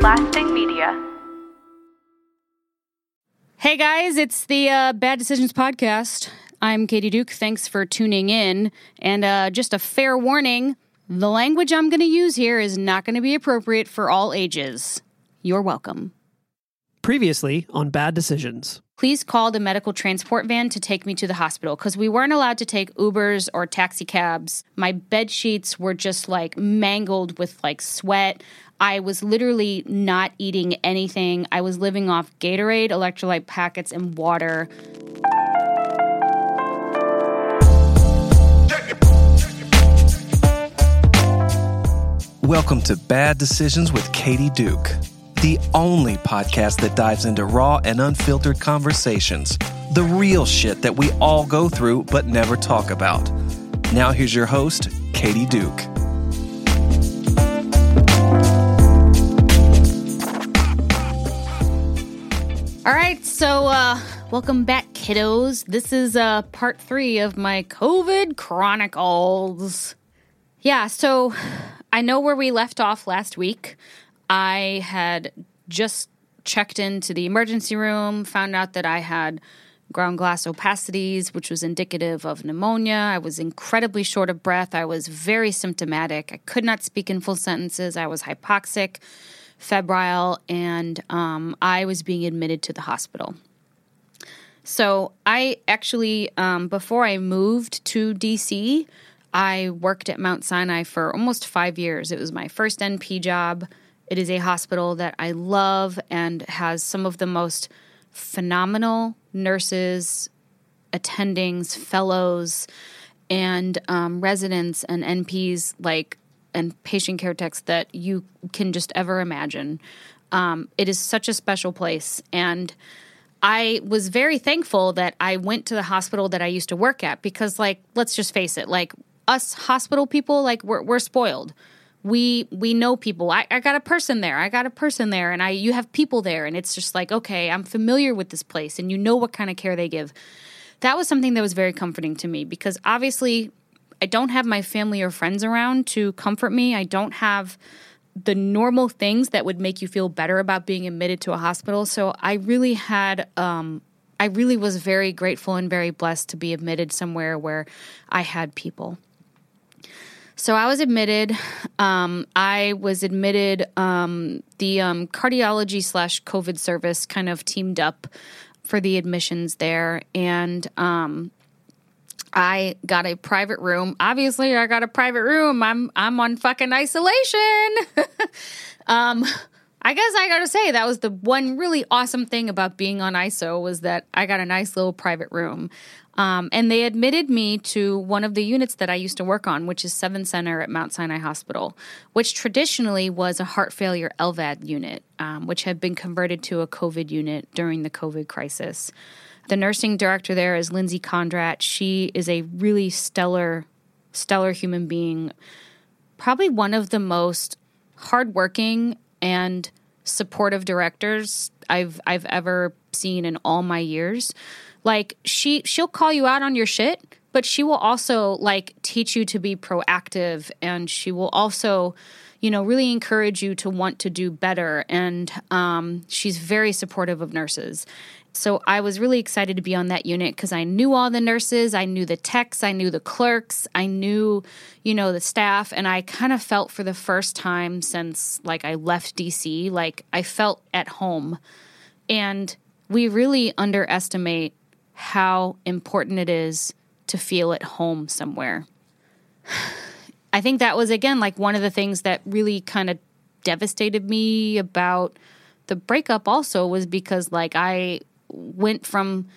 Lasting Media. Hey guys, it's the uh, Bad Decisions podcast. I'm Katie Duke. Thanks for tuning in. And uh, just a fair warning the language I'm going to use here is not going to be appropriate for all ages. You're welcome. Previously on Bad Decisions. Please call the medical transport van to take me to the hospital because we weren't allowed to take Ubers or taxi cabs. My bed sheets were just like mangled with like sweat. I was literally not eating anything. I was living off Gatorade, electrolyte packets, and water. Welcome to Bad Decisions with Katie Duke, the only podcast that dives into raw and unfiltered conversations, the real shit that we all go through but never talk about. Now, here's your host, Katie Duke. All right, so uh, welcome back, kiddos. This is uh, part three of my COVID Chronicles. Yeah, so I know where we left off last week. I had just checked into the emergency room, found out that I had ground glass opacities, which was indicative of pneumonia. I was incredibly short of breath. I was very symptomatic. I could not speak in full sentences. I was hypoxic, febrile, and um, I was being admitted to the hospital. So I actually, um, before I moved to DC, I worked at Mount Sinai for almost five years. It was my first NP job. It is a hospital that I love and has some of the most phenomenal nurses, attendings, fellows, and um, residents and NPs like and patient care techs that you can just ever imagine. Um, it is such a special place and. I was very thankful that I went to the hospital that I used to work at because, like, let's just face it, like, us hospital people, like, we're, we're spoiled. We we know people. I, I got a person there. I got a person there, and I you have people there, and it's just like okay, I'm familiar with this place, and you know what kind of care they give. That was something that was very comforting to me because obviously I don't have my family or friends around to comfort me. I don't have the normal things that would make you feel better about being admitted to a hospital. So I really had, um, I really was very grateful and very blessed to be admitted somewhere where I had people. So I was admitted. Um, I was admitted. Um, the um, cardiology slash COVID service kind of teamed up for the admissions there, and um, I got a private room. Obviously, I got a private room. I'm I'm on fucking isolation. um, I guess I gotta say that was the one really awesome thing about being on ISO was that I got a nice little private room. Um, and they admitted me to one of the units that I used to work on, which is Seven Center at Mount Sinai Hospital, which traditionally was a heart failure LVAD unit, um, which had been converted to a COVID unit during the COVID crisis. The nursing director there is Lindsay Condrat. She is a really stellar, stellar human being. Probably one of the most hardworking and supportive directors I've I've ever seen in all my years. Like she she'll call you out on your shit, but she will also like teach you to be proactive and she will also you know really encourage you to want to do better and um, she's very supportive of nurses so I was really excited to be on that unit because I knew all the nurses, I knew the techs, I knew the clerks, I knew, you know, the staff, and I kind of felt for the first time since like I left DC, like I felt at home. And we really underestimate how important it is to feel at home somewhere. I think that was again like one of the things that really kind of devastated me about the breakup also was because like I went from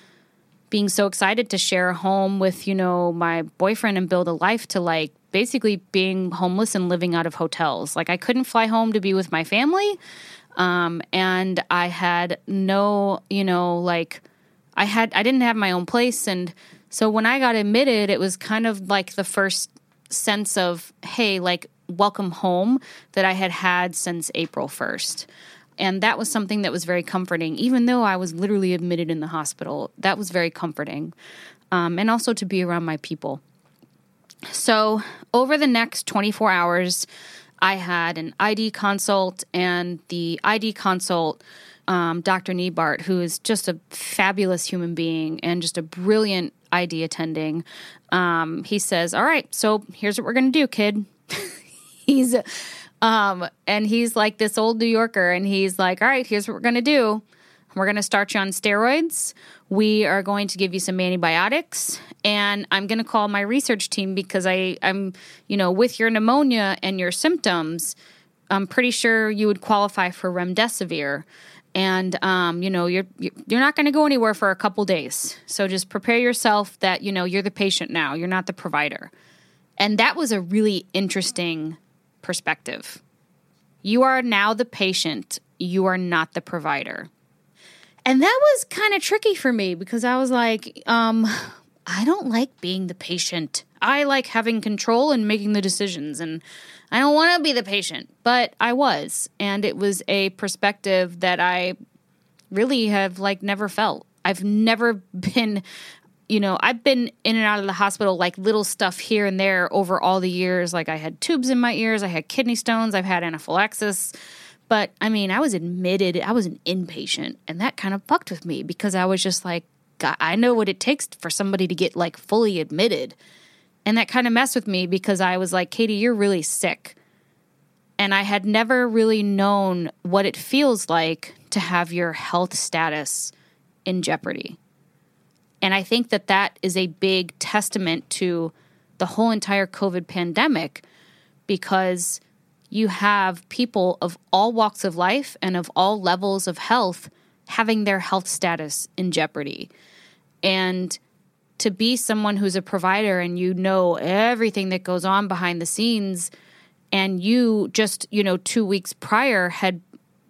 being so excited to share a home with, you know, my boyfriend and build a life to like basically being homeless and living out of hotels. Like I couldn't fly home to be with my family. Um, and I had no, you know, like I had, I didn't have my own place. And so when I got admitted, it was kind of like the first sense of, hey, like, welcome home that I had had since April 1st. And that was something that was very comforting, even though I was literally admitted in the hospital. That was very comforting. Um, and also to be around my people. So, over the next 24 hours, I had an ID consult, and the ID consult, um, Dr. Niebart, who is just a fabulous human being and just a brilliant ID attending, um, he says, All right, so here's what we're going to do, kid. he's, um, and he's like this old New Yorker, and he's like, All right, here's what we're going to do. We're going to start you on steroids. We are going to give you some antibiotics, and I'm going to call my research team because I, I'm, you know, with your pneumonia and your symptoms, I'm pretty sure you would qualify for remdesivir, and um, you know, you're you're not going to go anywhere for a couple days. So just prepare yourself that you know you're the patient now. You're not the provider, and that was a really interesting perspective. You are now the patient. You are not the provider. And that was kind of tricky for me because I was like, um, I don't like being the patient. I like having control and making the decisions, and I don't want to be the patient, but I was. And it was a perspective that I really have like never felt. I've never been, you know, I've been in and out of the hospital, like little stuff here and there over all the years. Like I had tubes in my ears, I had kidney stones, I've had anaphylaxis. But I mean, I was admitted, I was an inpatient, and that kind of fucked with me because I was just like, God, I know what it takes for somebody to get like fully admitted. And that kind of messed with me because I was like, Katie, you're really sick. And I had never really known what it feels like to have your health status in jeopardy. And I think that that is a big testament to the whole entire COVID pandemic because you have people of all walks of life and of all levels of health having their health status in jeopardy. And to be someone who's a provider and you know everything that goes on behind the scenes and you just, you know, 2 weeks prior had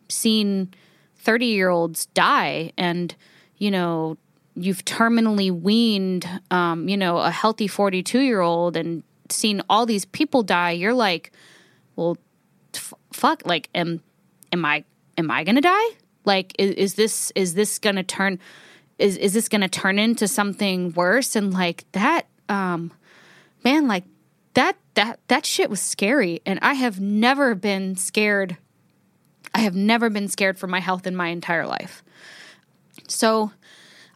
seen 30 year olds die and, you know, you've terminally weaned, um, you know, a healthy 42 year old and seen all these people die, you're like, well, f- fuck, like, am, am I, am I gonna die? Like, is, is this, is this gonna turn, is, is this gonna turn into something worse? And like that, um, man, like that, that, that shit was scary. And I have never been scared I have never been scared for my health in my entire life. So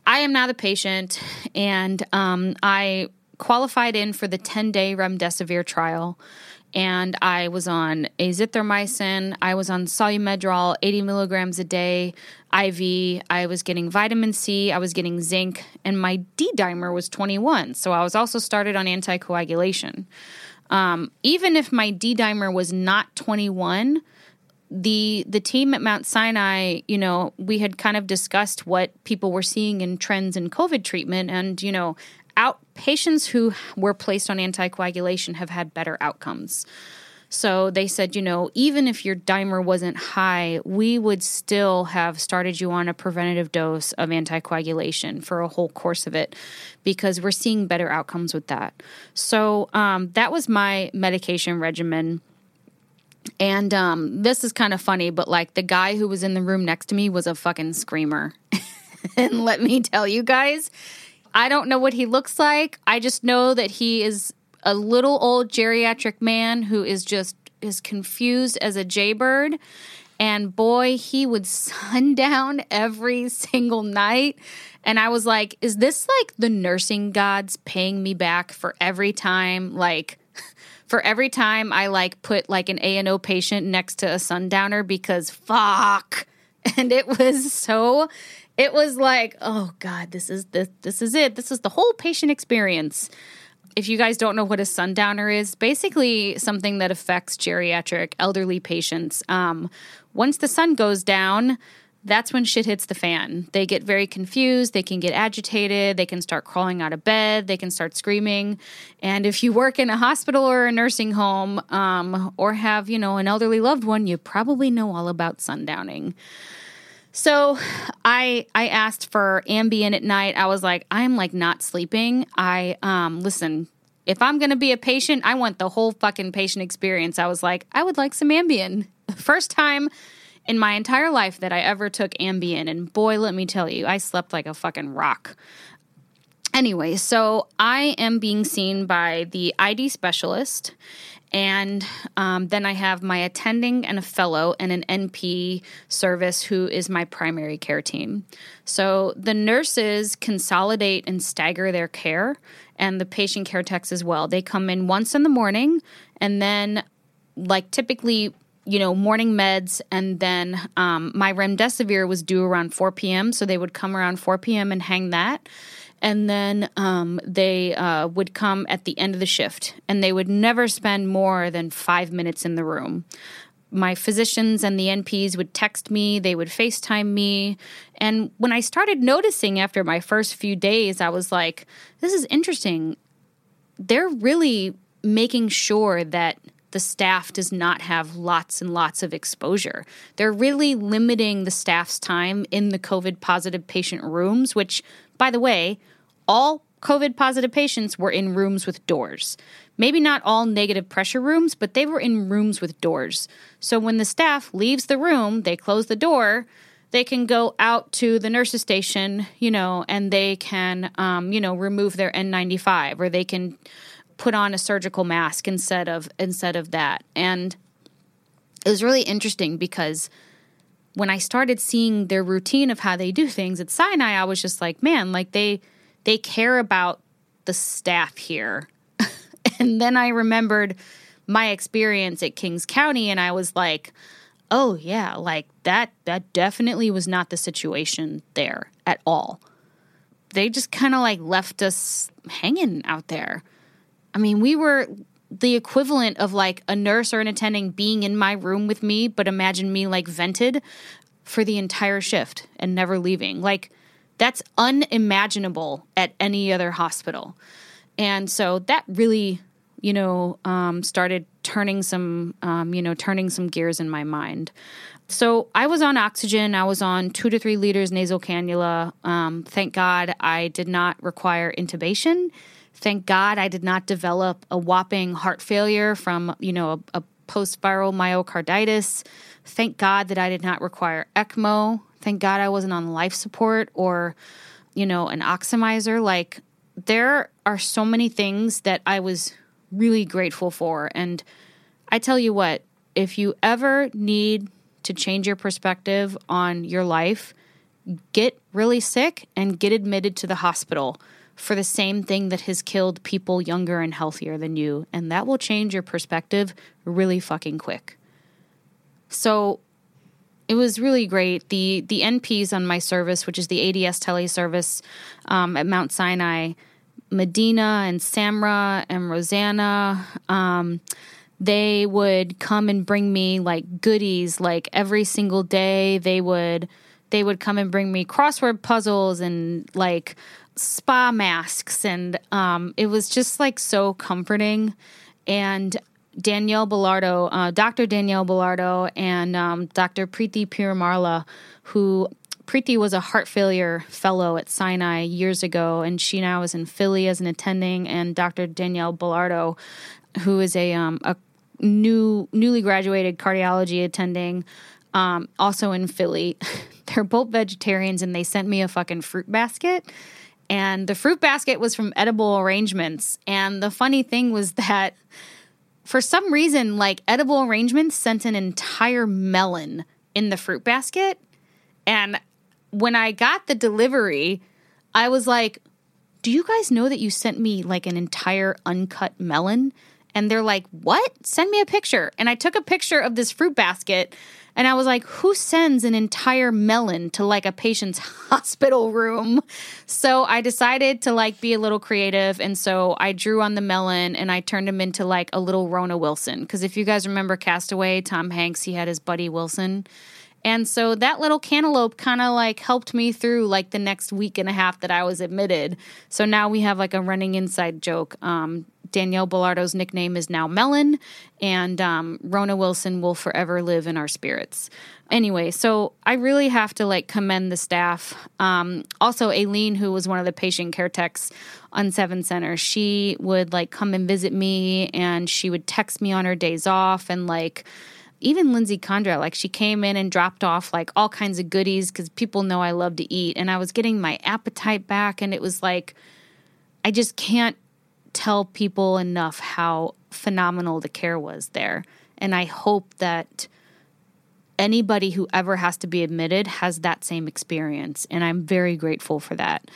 I am now the patient, and um, I qualified in for the 10 day remdesivir trial. And I was on azithromycin. I was on Solu-Medrol, 80 milligrams a day, IV. I was getting vitamin C. I was getting zinc. And my D dimer was 21. So I was also started on anticoagulation. Um, even if my D dimer was not 21, the the team at Mount Sinai, you know, we had kind of discussed what people were seeing in trends in COVID treatment, and you know, out patients who were placed on anticoagulation have had better outcomes. So they said, you know, even if your dimer wasn't high, we would still have started you on a preventative dose of anticoagulation for a whole course of it because we're seeing better outcomes with that. So um, that was my medication regimen. And um, this is kind of funny, but like the guy who was in the room next to me was a fucking screamer. and let me tell you guys, I don't know what he looks like. I just know that he is a little old geriatric man who is just as confused as a jaybird. And boy, he would sundown every single night. And I was like, is this like the nursing gods paying me back for every time like for every time I like put like an A and O patient next to a sundowner because fuck. And it was so it was like, oh God, this is this this is it. This is the whole patient experience. If you guys don't know what a sundowner is, basically something that affects geriatric elderly patients. Um, once the sun goes down, that's when shit hits the fan. They get very confused, they can get agitated, they can start crawling out of bed, they can start screaming. And if you work in a hospital or a nursing home um, or have, you know, an elderly loved one, you probably know all about sundowning. So I I asked for Ambien at night. I was like, I'm like not sleeping. I um listen, if I'm going to be a patient, I want the whole fucking patient experience. I was like, I would like some Ambien. First time in my entire life that I ever took Ambien. And boy, let me tell you, I slept like a fucking rock. Anyway, so I am being seen by the ID specialist, And um, then I have my attending and a fellow and an NP service who is my primary care team. So the nurses consolidate and stagger their care, and the patient care techs as well. They come in once in the morning, and then, like typically, you know, morning meds, and then um, my remdesivir was due around 4 p.m., so they would come around 4 p.m. and hang that and then um, they uh, would come at the end of the shift and they would never spend more than five minutes in the room my physicians and the nps would text me they would facetime me and when i started noticing after my first few days i was like this is interesting they're really making sure that the staff does not have lots and lots of exposure. They're really limiting the staff's time in the COVID positive patient rooms, which by the way, all COVID positive patients were in rooms with doors. Maybe not all negative pressure rooms, but they were in rooms with doors. So when the staff leaves the room, they close the door, they can go out to the nurse's station, you know, and they can, um, you know, remove their N95 or they can put on a surgical mask instead of instead of that. And it was really interesting because when I started seeing their routine of how they do things at Sinai, I was just like, man, like they they care about the staff here. and then I remembered my experience at Kings County and I was like, oh yeah, like that that definitely was not the situation there at all. They just kind of like left us hanging out there. I mean, we were the equivalent of like a nurse or an attending being in my room with me, but imagine me like vented for the entire shift and never leaving. Like, that's unimaginable at any other hospital. And so that really, you know, um, started turning some, um, you know, turning some gears in my mind. So I was on oxygen. I was on two to three liters nasal cannula. Um, thank God I did not require intubation Thank God I did not develop a whopping heart failure from, you know, a, a post viral myocarditis. Thank God that I did not require ECMO. Thank God I wasn't on life support or, you know, an oximeter. Like, there are so many things that I was really grateful for. And I tell you what, if you ever need to change your perspective on your life, get really sick and get admitted to the hospital for the same thing that has killed people younger and healthier than you. And that will change your perspective really fucking quick. So it was really great. The the NPs on my service, which is the ADS tele service um, at Mount Sinai, Medina and Samra and Rosanna, um, they would come and bring me like goodies like every single day. They would they would come and bring me crossword puzzles and like spa masks, and um, it was just like so comforting. And Danielle Bellardo, uh, Dr. Danielle Bellardo, and um, Dr. Preeti Piramarla, who Preeti was a heart failure fellow at Sinai years ago, and she now is in Philly as an attending. And Dr. Danielle Bellardo, who is a um, a new newly graduated cardiology attending, um, also in Philly. They're both vegetarians, and they sent me a fucking fruit basket and the fruit basket was from Edible Arrangements. And the funny thing was that for some reason, like Edible Arrangements sent an entire melon in the fruit basket. And when I got the delivery, I was like, Do you guys know that you sent me like an entire uncut melon? And they're like, What? Send me a picture. And I took a picture of this fruit basket and I was like, who sends an entire melon to like a patient's hospital room? So I decided to like be a little creative. And so I drew on the melon and I turned him into like a little Rona Wilson. Because if you guys remember Castaway, Tom Hanks, he had his buddy Wilson. And so that little cantaloupe kind of like helped me through like the next week and a half that I was admitted. So now we have like a running inside joke. Um, Danielle Bellardo's nickname is now Melon, and um, Rona Wilson will forever live in our spirits. Anyway, so I really have to like commend the staff. Um, also, Aileen, who was one of the patient care techs on Seven Center, she would like come and visit me, and she would text me on her days off, and like even Lindsay Condra, like she came in and dropped off like all kinds of goodies because people know I love to eat, and I was getting my appetite back, and it was like I just can't tell people enough how phenomenal the care was there. And I hope that anybody who ever has to be admitted has that same experience. And I'm very grateful for that.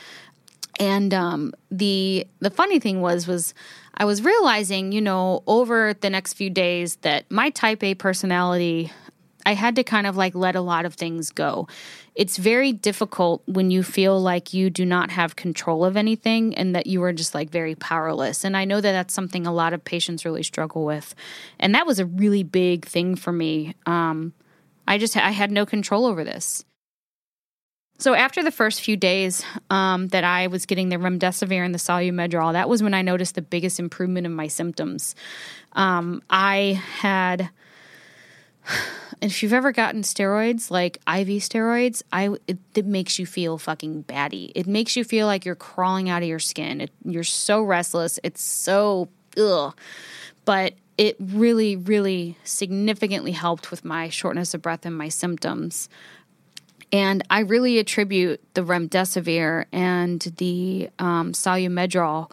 And um, the the funny thing was was I was realizing, you know, over the next few days that my type A personality I had to kind of like let a lot of things go. It's very difficult when you feel like you do not have control of anything and that you are just like very powerless. And I know that that's something a lot of patients really struggle with. And that was a really big thing for me. Um, I just I had no control over this. So after the first few days um, that I was getting the remdesivir and the Solu-Medrol, that was when I noticed the biggest improvement in my symptoms. Um, I had if you've ever gotten steroids, like IV steroids, I it, it, makes you feel fucking batty. It makes you feel like you're crawling out of your skin. It, you're so restless. It's so ugh. But it really, really significantly helped with my shortness of breath and my symptoms. And I really attribute the remdesivir and the um, Solu-Medrol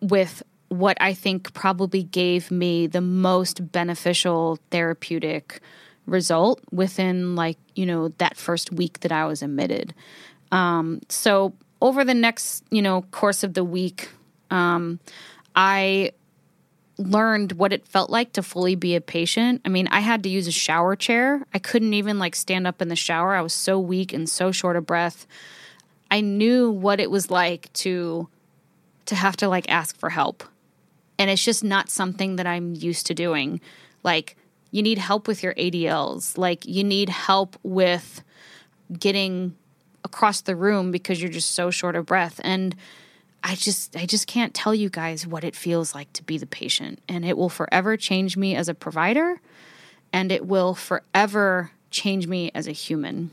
with what I think probably gave me the most beneficial therapeutic result within like you know that first week that I was admitted. Um, so over the next you know course of the week, um, I learned what it felt like to fully be a patient. I mean, I had to use a shower chair. I couldn't even like stand up in the shower. I was so weak and so short of breath. I knew what it was like to to have to like ask for help. And it's just not something that I'm used to doing. Like you need help with your ADLs. Like you need help with getting across the room because you're just so short of breath. And I just I just can't tell you guys what it feels like to be the patient. And it will forever change me as a provider and it will forever change me as a human.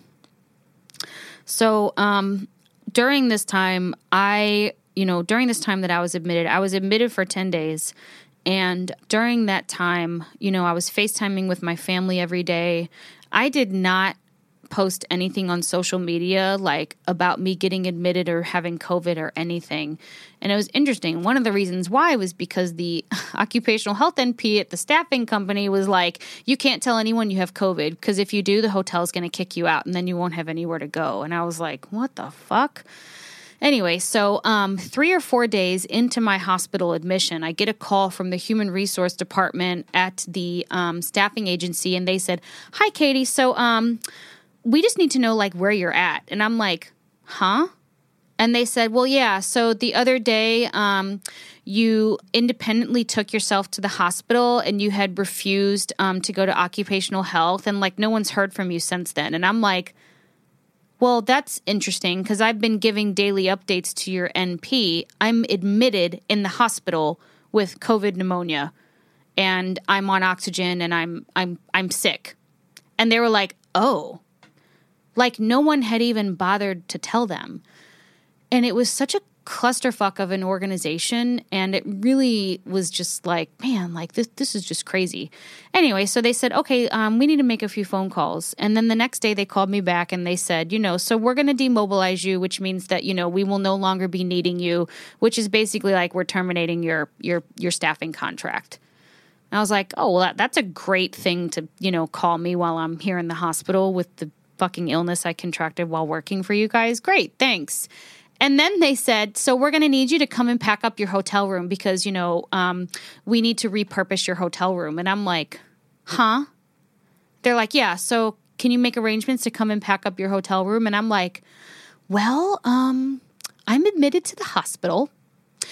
So um during this time I you know, during this time that I was admitted, I was admitted for 10 days and during that time, you know, I was FaceTiming with my family every day. I did not post anything on social media like about me getting admitted or having COVID or anything. And it was interesting. One of the reasons why was because the occupational health NP at the staffing company was like, you can't tell anyone you have COVID because if you do, the hotel's going to kick you out and then you won't have anywhere to go. And I was like, what the fuck? Anyway, so um, three or four days into my hospital admission, I get a call from the human resource department at the um, staffing agency, and they said, "Hi, Katie. So um, we just need to know like where you're at." And I'm like, "Huh?" And they said, "Well, yeah. So the other day, um, you independently took yourself to the hospital, and you had refused um, to go to occupational health, and like no one's heard from you since then." And I'm like well, that's interesting because I've been giving daily updates to your NP. I'm admitted in the hospital with COVID pneumonia and I'm on oxygen and I'm I'm I'm sick. And they were like, "Oh." Like no one had even bothered to tell them. And it was such a clusterfuck of an organization and it really was just like man like this this is just crazy. Anyway so they said okay um, we need to make a few phone calls. And then the next day they called me back and they said you know so we're going to demobilize you which means that you know we will no longer be needing you which is basically like we're terminating your your your staffing contract. And i was like oh well that, that's a great thing to you know call me while i'm here in the hospital with the fucking illness i contracted while working for you guys great thanks and then they said, so we're going to need you to come and pack up your hotel room because, you know, um, we need to repurpose your hotel room. And I'm like, huh? They're like, yeah, so can you make arrangements to come and pack up your hotel room? And I'm like, well, um, I'm admitted to the hospital.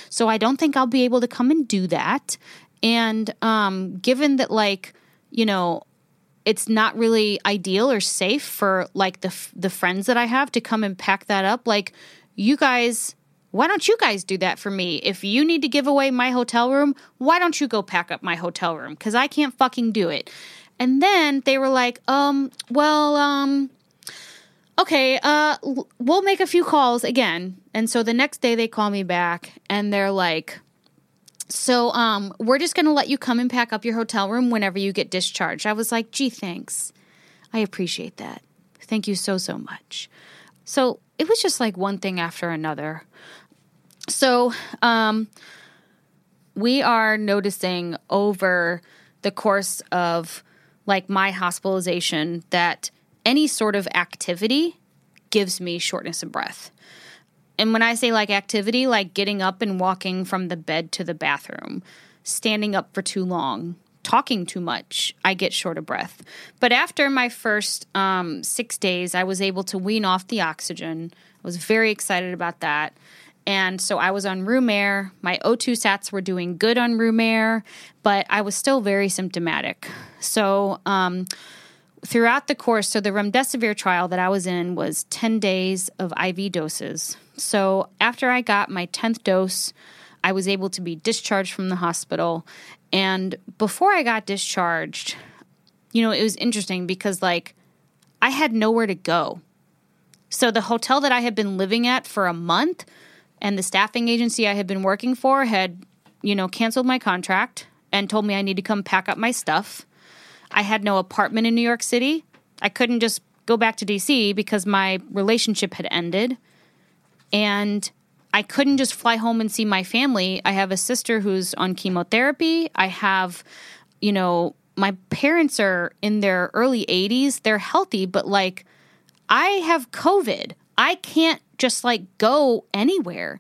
So I don't think I'll be able to come and do that. And um, given that, like, you know, it's not really ideal or safe for like the the friends that I have to come and pack that up. Like, you guys, why don't you guys do that for me? If you need to give away my hotel room, why don't you go pack up my hotel room? Because I can't fucking do it. And then they were like, um, well, um, okay, uh, we'll make a few calls again. And so the next day they call me back and they're like, so um, we're just going to let you come and pack up your hotel room whenever you get discharged. I was like, gee, thanks. I appreciate that. Thank you so, so much. So it was just like one thing after another. So, um, we are noticing over the course of like my hospitalization that any sort of activity gives me shortness of breath. And when I say like activity, like getting up and walking from the bed to the bathroom, standing up for too long, talking too much, I get short of breath. But after my first um, six days, I was able to wean off the oxygen. I was very excited about that. And so I was on room air. My O2 sats were doing good on room air, but I was still very symptomatic. So, um, throughout the course, so the remdesivir trial that I was in was 10 days of IV doses. So, after I got my 10th dose, I was able to be discharged from the hospital. And before I got discharged, you know, it was interesting because, like, I had nowhere to go. So, the hotel that I had been living at for a month and the staffing agency I had been working for had, you know, canceled my contract and told me I need to come pack up my stuff. I had no apartment in New York City. I couldn't just go back to DC because my relationship had ended. And I couldn't just fly home and see my family. I have a sister who's on chemotherapy. I have, you know, my parents are in their early 80s. They're healthy, but like I have COVID. I can't just like go anywhere.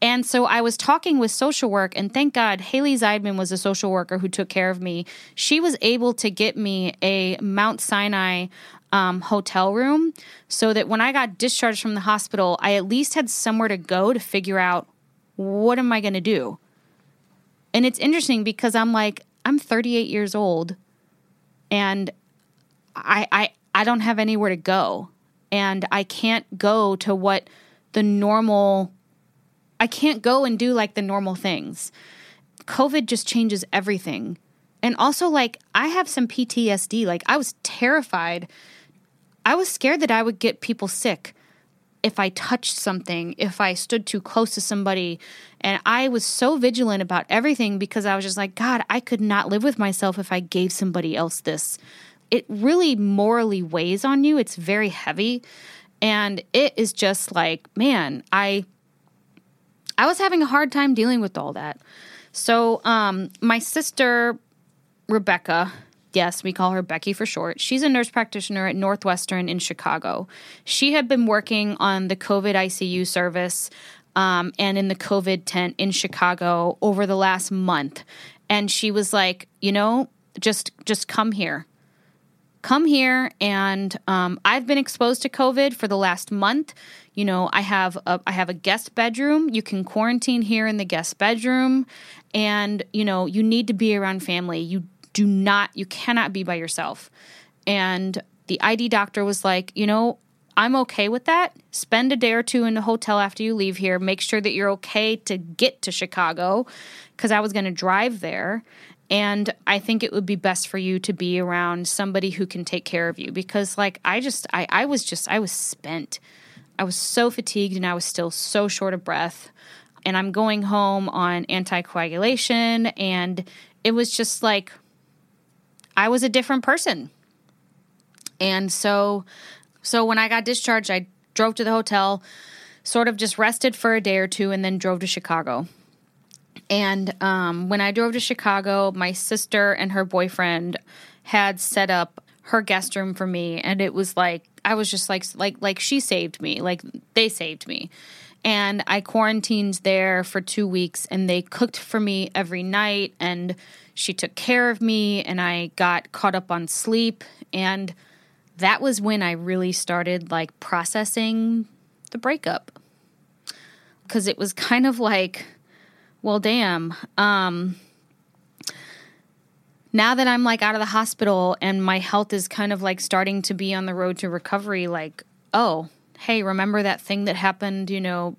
And so I was talking with social work, and thank God Haley Zeidman was a social worker who took care of me. She was able to get me a Mount Sinai um, hotel room so that when I got discharged from the hospital, I at least had somewhere to go to figure out what am I going to do. And it's interesting because I'm like, I'm 38 years old and I, I, I don't have anywhere to go and I can't go to what the normal I can't go and do like the normal things. COVID just changes everything. And also like I have some PTSD. Like I was terrified. I was scared that I would get people sick if I touched something, if I stood too close to somebody. And I was so vigilant about everything because I was just like, God, I could not live with myself if I gave somebody else this it really morally weighs on you. It's very heavy. And it is just like, man, I I was having a hard time dealing with all that. So, um, my sister Rebecca, yes, we call her Becky for short. She's a nurse practitioner at Northwestern in Chicago. She had been working on the COVID ICU service um, and in the COVID tent in Chicago over the last month. And she was like, you know, just just come here come here and um, i've been exposed to covid for the last month you know i have a, i have a guest bedroom. You can quarantine here in the guest bedroom. And you know you need to be around family. You do not you cannot be by yourself. And the id doctor was like you know i'm okay with that. Spend a day or two in a hotel after you leave here. Make sure that you're okay to get to chicago because i was going to drive there. And I think it would be best for you to be around somebody who can take care of you. Because, like, I just, I, I was just, I was spent. I was so fatigued and I was still so short of breath. And I'm going home on anticoagulation. And it was just like, I was a different person. And so, so when I got discharged, I drove to the hotel, sort of just rested for a day or two, and then drove to Chicago. And um, when I drove to Chicago, my sister and her boyfriend had set up her guest room for me, and it was like I was just like like like she saved me, like they saved me. And I quarantined there for two weeks, and they cooked for me every night, and she took care of me, and I got caught up on sleep, and that was when I really started like processing the breakup because it was kind of like well, damn. Um, now that I'm like out of the hospital and my health is kind of like starting to be on the road to recovery, like, oh, hey, remember that thing that happened, you know,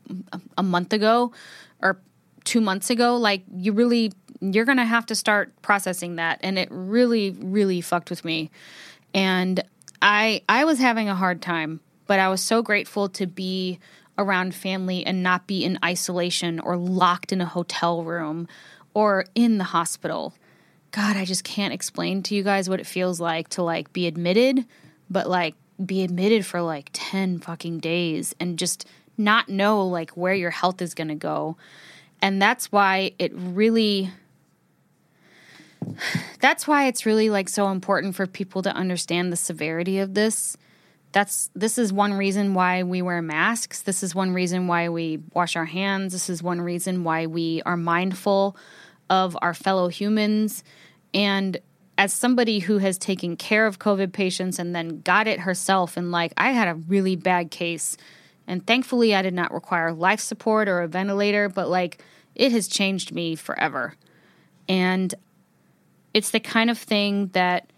a month ago or two months ago? Like, you really, you're going to have to start processing that. And it really, really fucked with me. And I, I was having a hard time, but I was so grateful to be around family and not be in isolation or locked in a hotel room or in the hospital. God, I just can't explain to you guys what it feels like to like be admitted, but like be admitted for like 10 fucking days and just not know like where your health is going to go. And that's why it really that's why it's really like so important for people to understand the severity of this. That's this is one reason why we wear masks. This is one reason why we wash our hands. This is one reason why we are mindful of our fellow humans. And as somebody who has taken care of COVID patients and then got it herself, and like I had a really bad case, and thankfully I did not require life support or a ventilator, but like it has changed me forever. And it's the kind of thing that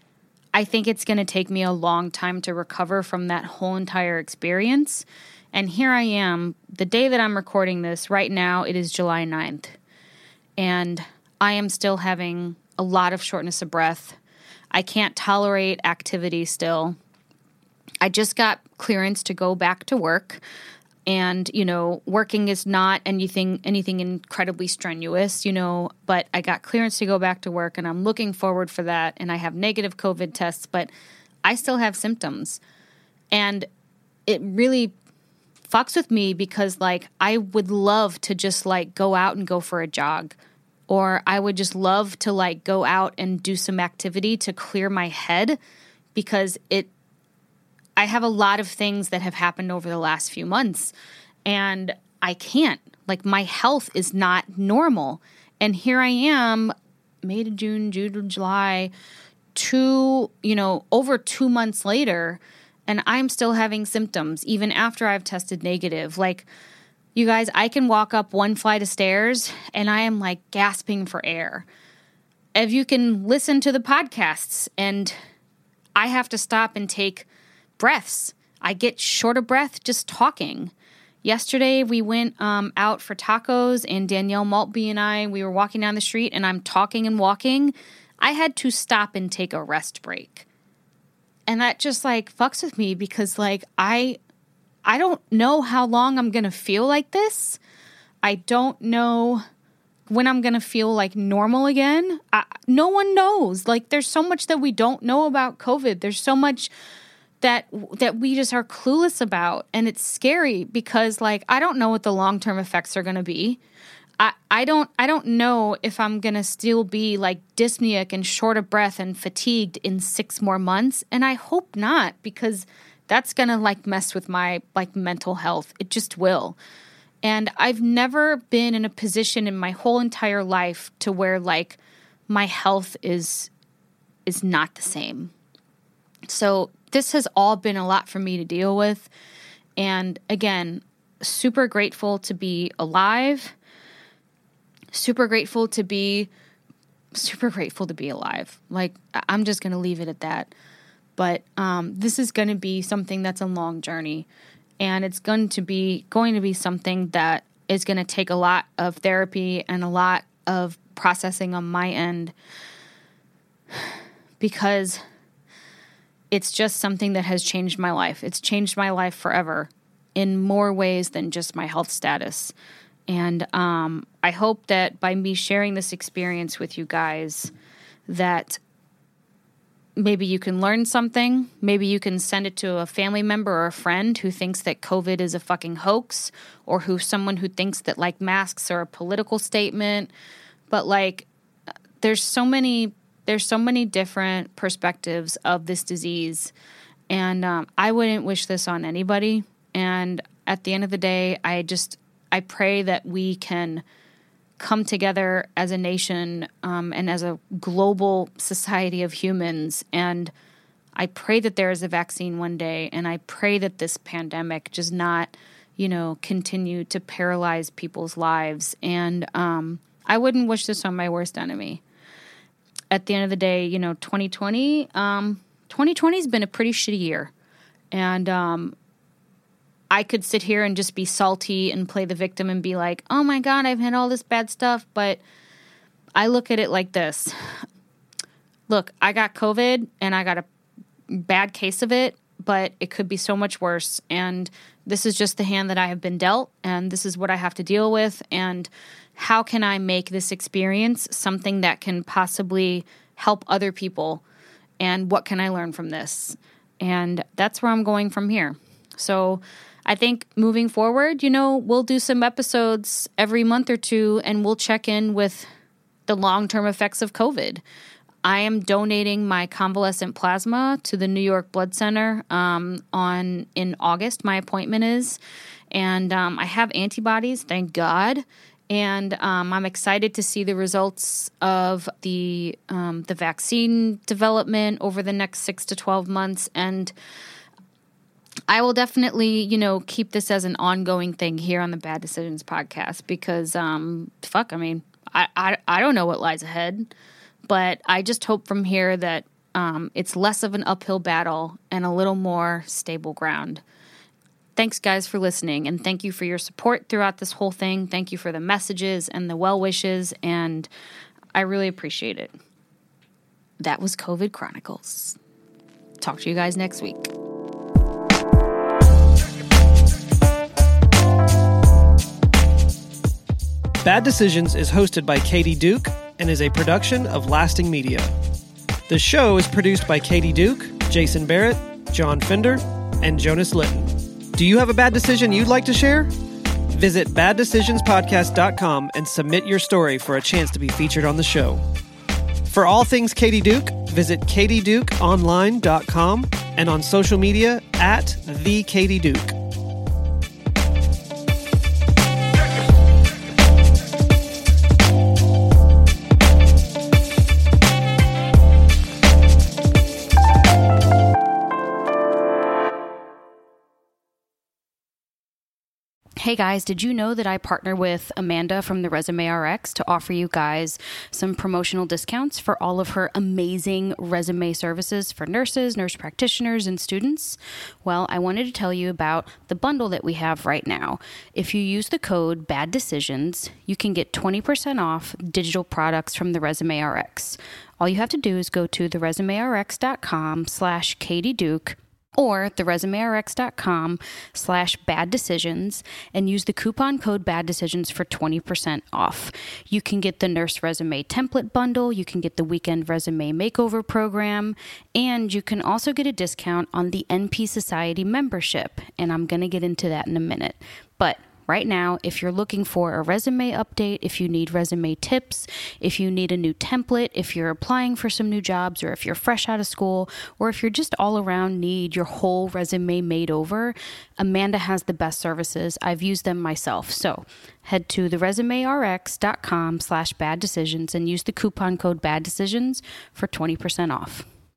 I think it's going to take me a long time to recover from that whole entire experience. And here I am, the day that I'm recording this, right now, it is July 9th. And I am still having a lot of shortness of breath. I can't tolerate activity still. I just got clearance to go back to work and you know working is not anything anything incredibly strenuous you know but i got clearance to go back to work and i'm looking forward for that and i have negative covid tests but i still have symptoms and it really fucks with me because like i would love to just like go out and go for a jog or i would just love to like go out and do some activity to clear my head because it I have a lot of things that have happened over the last few months, and I can't. Like, my health is not normal. And here I am, May to June, June to July, two, you know, over two months later, and I'm still having symptoms even after I've tested negative. Like, you guys, I can walk up one flight of stairs and I am like gasping for air. If you can listen to the podcasts, and I have to stop and take breaths. I get short of breath just talking. Yesterday, we went um, out for tacos, and Danielle Maltby and I, we were walking down the street, and I'm talking and walking. I had to stop and take a rest break. And that just like fucks with me because like I I don't know how long I'm going to feel like this. I don't know when I'm going to feel like normal again. I, no one knows. Like there's so much that we don't know about COVID. There's so much that that we just are clueless about and it's scary because like I don't know what the long-term effects are going to be. I, I don't I don't know if I'm gonna still be like dyspneic and short of breath and fatigued in six more months, and I hope not because that's gonna like mess with my like mental health. It just will. And I've never been in a position in my whole entire life to where like my health is is not the same. So this has all been a lot for me to deal with. And again, super grateful to be alive. Super grateful to be super grateful to be alive. Like I'm just going to leave it at that. But um, this is going to be something that's a long journey, and it's going to be going to be something that is going to take a lot of therapy and a lot of processing on my end because it's just something that has changed my life. It's changed my life forever in more ways than just my health status. And um, I hope that by me sharing this experience with you guys, that maybe you can learn something. Maybe you can send it to a family member or a friend who thinks that COVID is a fucking hoax, or who someone who thinks that like masks are a political statement. But like, there's so many there's so many different perspectives of this disease, and um, I wouldn't wish this on anybody. And at the end of the day, I just I pray that we can come together as a nation um, and as a global society of humans. And I pray that there is a vaccine one day, and I pray that this pandemic does not, you know, continue to paralyze people's lives. And um, I wouldn't wish this on my worst enemy at the end of the day, you know, 2020, um, 2020 has been a pretty shitty year. And um, I could sit here and just be salty and play the victim and be like, oh my God, I've had all this bad stuff. But I look at it like this look, I got COVID and I got a bad case of it, but it could be so much worse. And this is just the hand that I have been dealt, and this is what I have to deal with. And how can I make this experience something that can possibly help other people? And what can I learn from this? And that's where I'm going from here. So I think moving forward, you know, we'll do some episodes every month or two and we'll check in with the long term effects of COVID. I am donating my convalescent plasma to the New York Blood Center um, on in August. My appointment is, and um, I have antibodies, thank God. And um, I'm excited to see the results of the um, the vaccine development over the next six to twelve months, and I will definitely, you know, keep this as an ongoing thing here on the Bad Decisions podcast because, um, fuck, I mean, I, I, I don't know what lies ahead, but I just hope from here that um, it's less of an uphill battle and a little more stable ground. Thanks, guys, for listening, and thank you for your support throughout this whole thing. Thank you for the messages and the well wishes, and I really appreciate it. That was COVID Chronicles. Talk to you guys next week. Bad Decisions is hosted by Katie Duke and is a production of Lasting Media. The show is produced by Katie Duke, Jason Barrett, John Fender, and Jonas Litton. Do you have a bad decision you'd like to share? Visit baddecisionspodcast.com and submit your story for a chance to be featured on the show. For all things Katie Duke, visit katiedukeonline.com and on social media at the Katie Duke. Hey guys, did you know that I partner with Amanda from the Resume RX to offer you guys some promotional discounts for all of her amazing resume services for nurses, nurse practitioners, and students? Well, I wanted to tell you about the bundle that we have right now. If you use the code BAD Decisions, you can get 20% off digital products from the Resume RX. All you have to do is go to theresumerx.com slash Katie Duke or theresumerx.com slash bad decisions and use the coupon code bad decisions for 20% off. You can get the nurse resume template bundle you can get the weekend resume makeover program and you can also get a discount on the np society membership and i'm going to get into that in a minute. But right now, if you're looking for a resume update, if you need resume tips, if you need a new template, if you're applying for some new jobs, or if you're fresh out of school, or if you're just all around need your whole resume made over, Amanda has the best services. I've used them myself. So head to theresumerx.com slash bad decisions and use the coupon code bad decisions for 20% off.